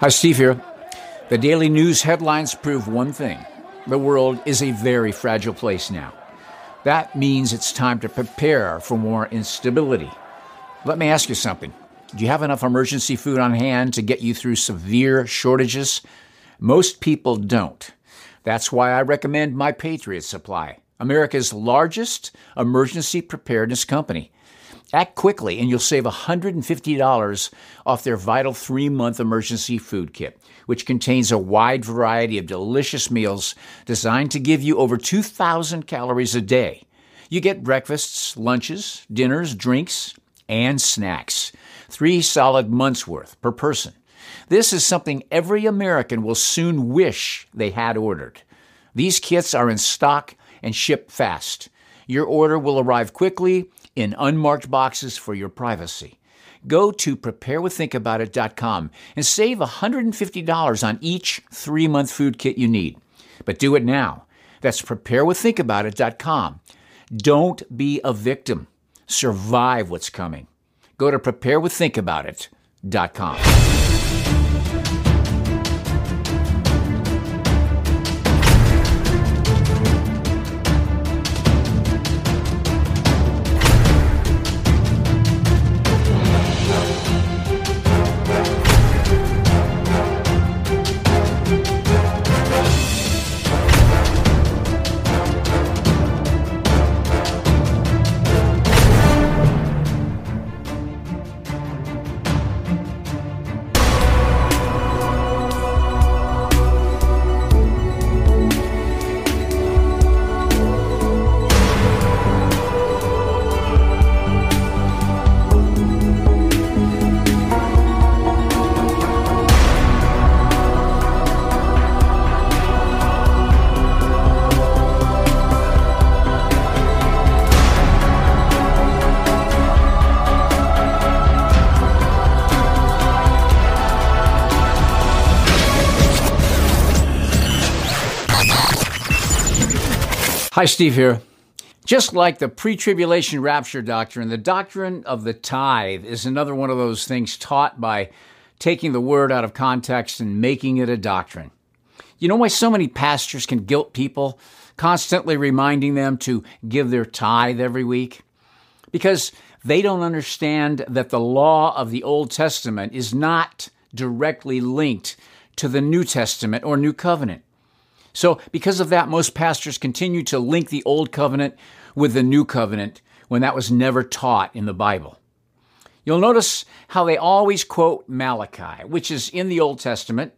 Hi, Steve here. The daily news headlines prove one thing the world is a very fragile place now. That means it's time to prepare for more instability. Let me ask you something. Do you have enough emergency food on hand to get you through severe shortages? Most people don't. That's why I recommend My Patriot Supply, America's largest emergency preparedness company. Act quickly and you'll save $150 off their vital three month emergency food kit, which contains a wide variety of delicious meals designed to give you over 2,000 calories a day. You get breakfasts, lunches, dinners, drinks, and snacks. Three solid months worth per person. This is something every American will soon wish they had ordered. These kits are in stock and ship fast. Your order will arrive quickly in unmarked boxes for your privacy. Go to preparewiththinkaboutit.com and save $150 on each three month food kit you need. But do it now. That's preparewiththinkaboutit.com. Don't be a victim. Survive what's coming. Go to preparewiththinkaboutit.com. Hi, Steve here. Just like the pre tribulation rapture doctrine, the doctrine of the tithe is another one of those things taught by taking the word out of context and making it a doctrine. You know why so many pastors can guilt people, constantly reminding them to give their tithe every week? Because they don't understand that the law of the Old Testament is not directly linked to the New Testament or New Covenant. So, because of that, most pastors continue to link the Old Covenant with the New Covenant when that was never taught in the Bible. You'll notice how they always quote Malachi, which is in the Old Testament,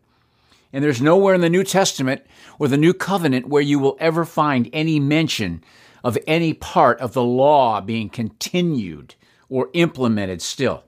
and there's nowhere in the New Testament or the New Covenant where you will ever find any mention of any part of the law being continued or implemented still.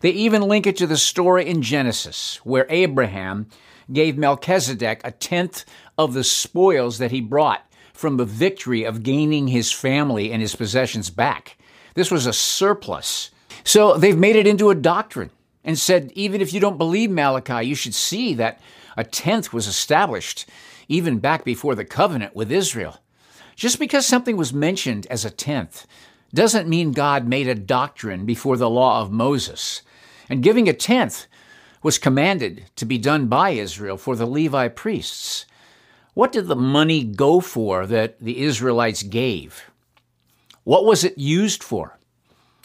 They even link it to the story in Genesis, where Abraham gave Melchizedek a tenth of the spoils that he brought from the victory of gaining his family and his possessions back. This was a surplus. So they've made it into a doctrine and said, even if you don't believe Malachi, you should see that a tenth was established even back before the covenant with Israel. Just because something was mentioned as a tenth doesn't mean God made a doctrine before the law of Moses. And giving a tenth was commanded to be done by Israel for the Levi priests. What did the money go for that the Israelites gave? What was it used for?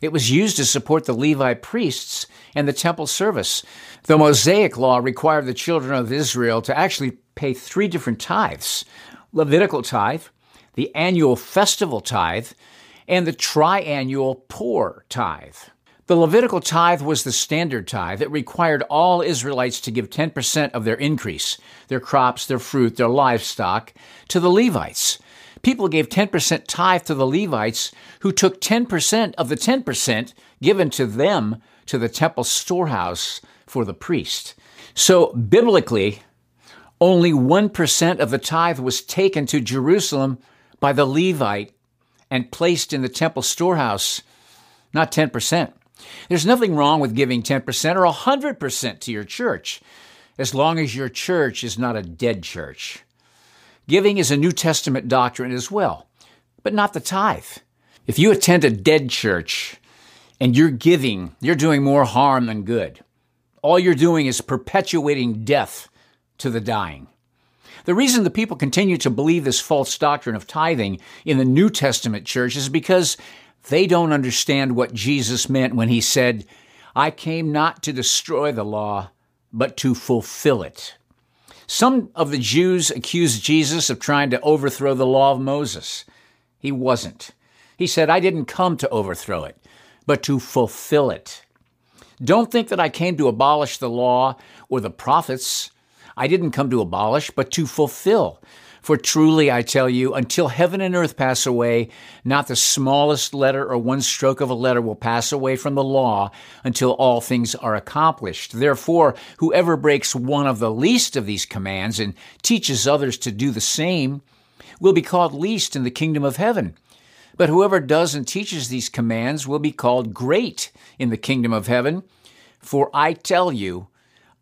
It was used to support the Levi priests and the temple service. The Mosaic law required the children of Israel to actually pay three different tithes Levitical tithe, the annual festival tithe, and the triannual poor tithe. The Levitical tithe was the standard tithe that required all Israelites to give 10% of their increase, their crops, their fruit, their livestock, to the Levites. People gave 10% tithe to the Levites, who took 10% of the 10% given to them to the temple storehouse for the priest. So, biblically, only 1% of the tithe was taken to Jerusalem by the Levite and placed in the temple storehouse, not 10%. There's nothing wrong with giving 10% or 100% to your church, as long as your church is not a dead church. Giving is a New Testament doctrine as well, but not the tithe. If you attend a dead church and you're giving, you're doing more harm than good. all you're doing is perpetuating death to the dying. The reason the people continue to believe this false doctrine of tithing in the New Testament church is because they don't understand what Jesus meant when he said, I came not to destroy the law, but to fulfill it. Some of the Jews accused Jesus of trying to overthrow the law of Moses. He wasn't. He said, I didn't come to overthrow it, but to fulfill it. Don't think that I came to abolish the law or the prophets. I didn't come to abolish, but to fulfill. For truly I tell you, until heaven and earth pass away, not the smallest letter or one stroke of a letter will pass away from the law until all things are accomplished. Therefore, whoever breaks one of the least of these commands and teaches others to do the same will be called least in the kingdom of heaven. But whoever does and teaches these commands will be called great in the kingdom of heaven. For I tell you,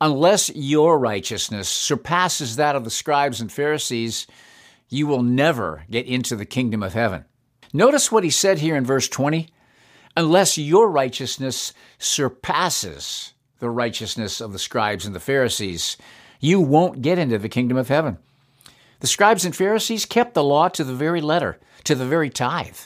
unless your righteousness surpasses that of the scribes and Pharisees, you will never get into the kingdom of heaven. Notice what he said here in verse 20 unless your righteousness surpasses the righteousness of the scribes and the Pharisees, you won't get into the kingdom of heaven. The scribes and Pharisees kept the law to the very letter, to the very tithe.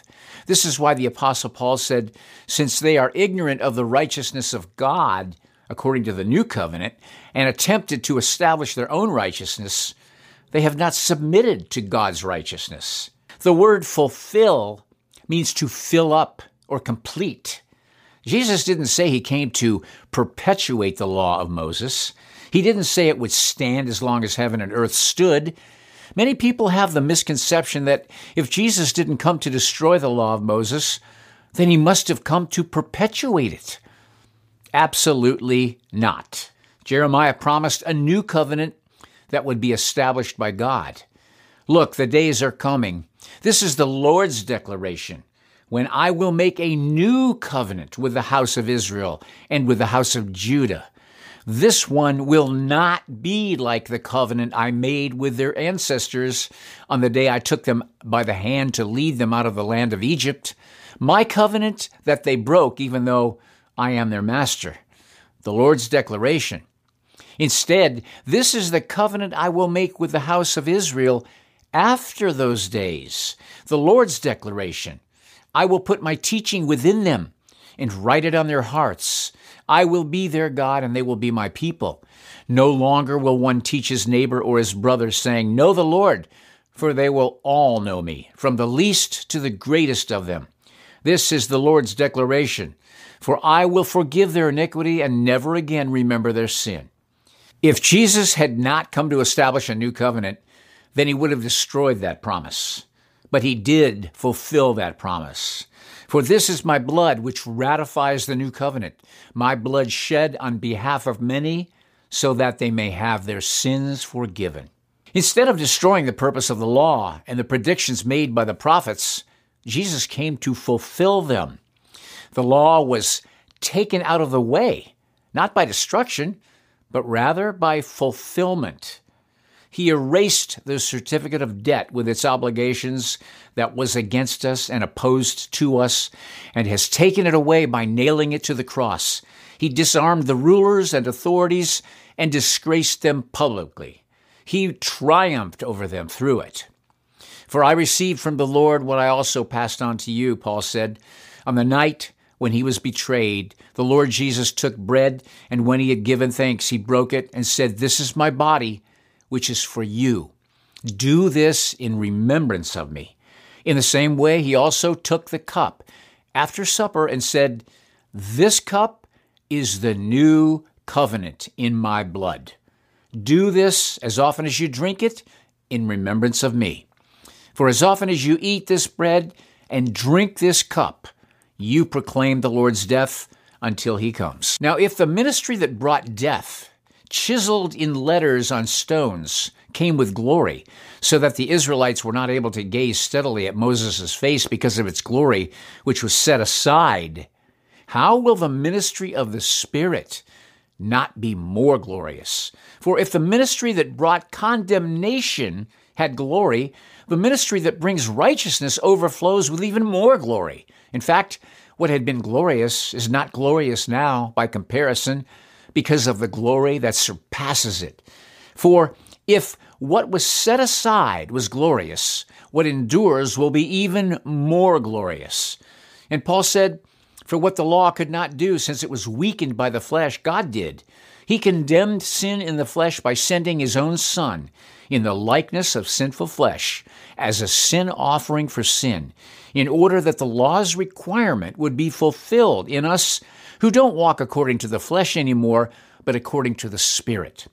This is why the Apostle Paul said, Since they are ignorant of the righteousness of God, according to the new covenant, and attempted to establish their own righteousness, they have not submitted to God's righteousness. The word fulfill means to fill up or complete. Jesus didn't say he came to perpetuate the law of Moses. He didn't say it would stand as long as heaven and earth stood. Many people have the misconception that if Jesus didn't come to destroy the law of Moses, then he must have come to perpetuate it. Absolutely not. Jeremiah promised a new covenant that would be established by God. Look, the days are coming. This is the Lord's declaration when I will make a new covenant with the house of Israel and with the house of Judah. This one will not be like the covenant I made with their ancestors on the day I took them by the hand to lead them out of the land of Egypt. My covenant that they broke, even though I am their master. The Lord's declaration. Instead, this is the covenant I will make with the house of Israel after those days. The Lord's declaration. I will put my teaching within them and write it on their hearts. I will be their God and they will be my people. No longer will one teach his neighbor or his brother, saying, Know the Lord, for they will all know me, from the least to the greatest of them. This is the Lord's declaration. For I will forgive their iniquity and never again remember their sin. If Jesus had not come to establish a new covenant, then he would have destroyed that promise. But he did fulfill that promise. For this is my blood, which ratifies the new covenant, my blood shed on behalf of many, so that they may have their sins forgiven. Instead of destroying the purpose of the law and the predictions made by the prophets, Jesus came to fulfill them. The law was taken out of the way, not by destruction, but rather by fulfillment. He erased the certificate of debt with its obligations that was against us and opposed to us, and has taken it away by nailing it to the cross. He disarmed the rulers and authorities and disgraced them publicly. He triumphed over them through it. For I received from the Lord what I also passed on to you, Paul said. On the night when he was betrayed, the Lord Jesus took bread, and when he had given thanks, he broke it and said, This is my body, which is for you. Do this in remembrance of me. In the same way, he also took the cup after supper and said, This cup is the new covenant in my blood. Do this as often as you drink it in remembrance of me. For as often as you eat this bread and drink this cup, you proclaim the Lord's death until he comes. Now, if the ministry that brought death, chiseled in letters on stones, came with glory, so that the Israelites were not able to gaze steadily at Moses' face because of its glory, which was set aside, how will the ministry of the Spirit not be more glorious? For if the ministry that brought condemnation had glory, the ministry that brings righteousness overflows with even more glory. In fact, what had been glorious is not glorious now by comparison, because of the glory that surpasses it. For if what was set aside was glorious, what endures will be even more glorious. And Paul said, For what the law could not do, since it was weakened by the flesh, God did. He condemned sin in the flesh by sending his own Son in the likeness of sinful flesh as a sin offering for sin, in order that the law's requirement would be fulfilled in us who don't walk according to the flesh anymore, but according to the Spirit.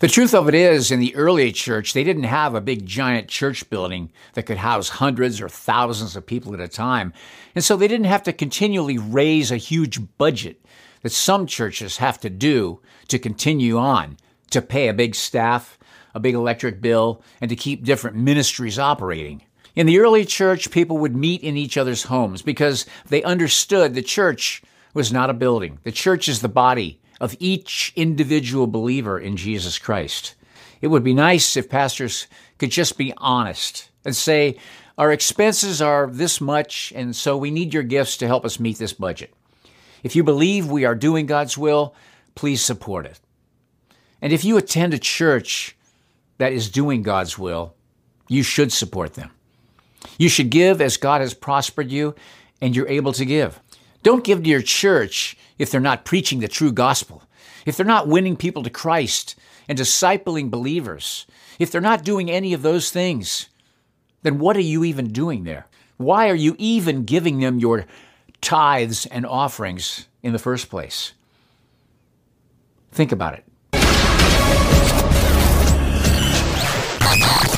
The truth of it is, in the early church, they didn't have a big giant church building that could house hundreds or thousands of people at a time. And so they didn't have to continually raise a huge budget that some churches have to do to continue on, to pay a big staff, a big electric bill, and to keep different ministries operating. In the early church, people would meet in each other's homes because they understood the church was not a building. The church is the body of each individual believer in Jesus Christ. It would be nice if pastors could just be honest and say, Our expenses are this much, and so we need your gifts to help us meet this budget. If you believe we are doing God's will, please support it. And if you attend a church that is doing God's will, you should support them. You should give as God has prospered you and you're able to give. Don't give to your church if they're not preaching the true gospel, if they're not winning people to Christ and discipling believers, if they're not doing any of those things, then what are you even doing there? Why are you even giving them your tithes and offerings in the first place? Think about it. Редактор субтитров А.Семкин Корректор А.Егорова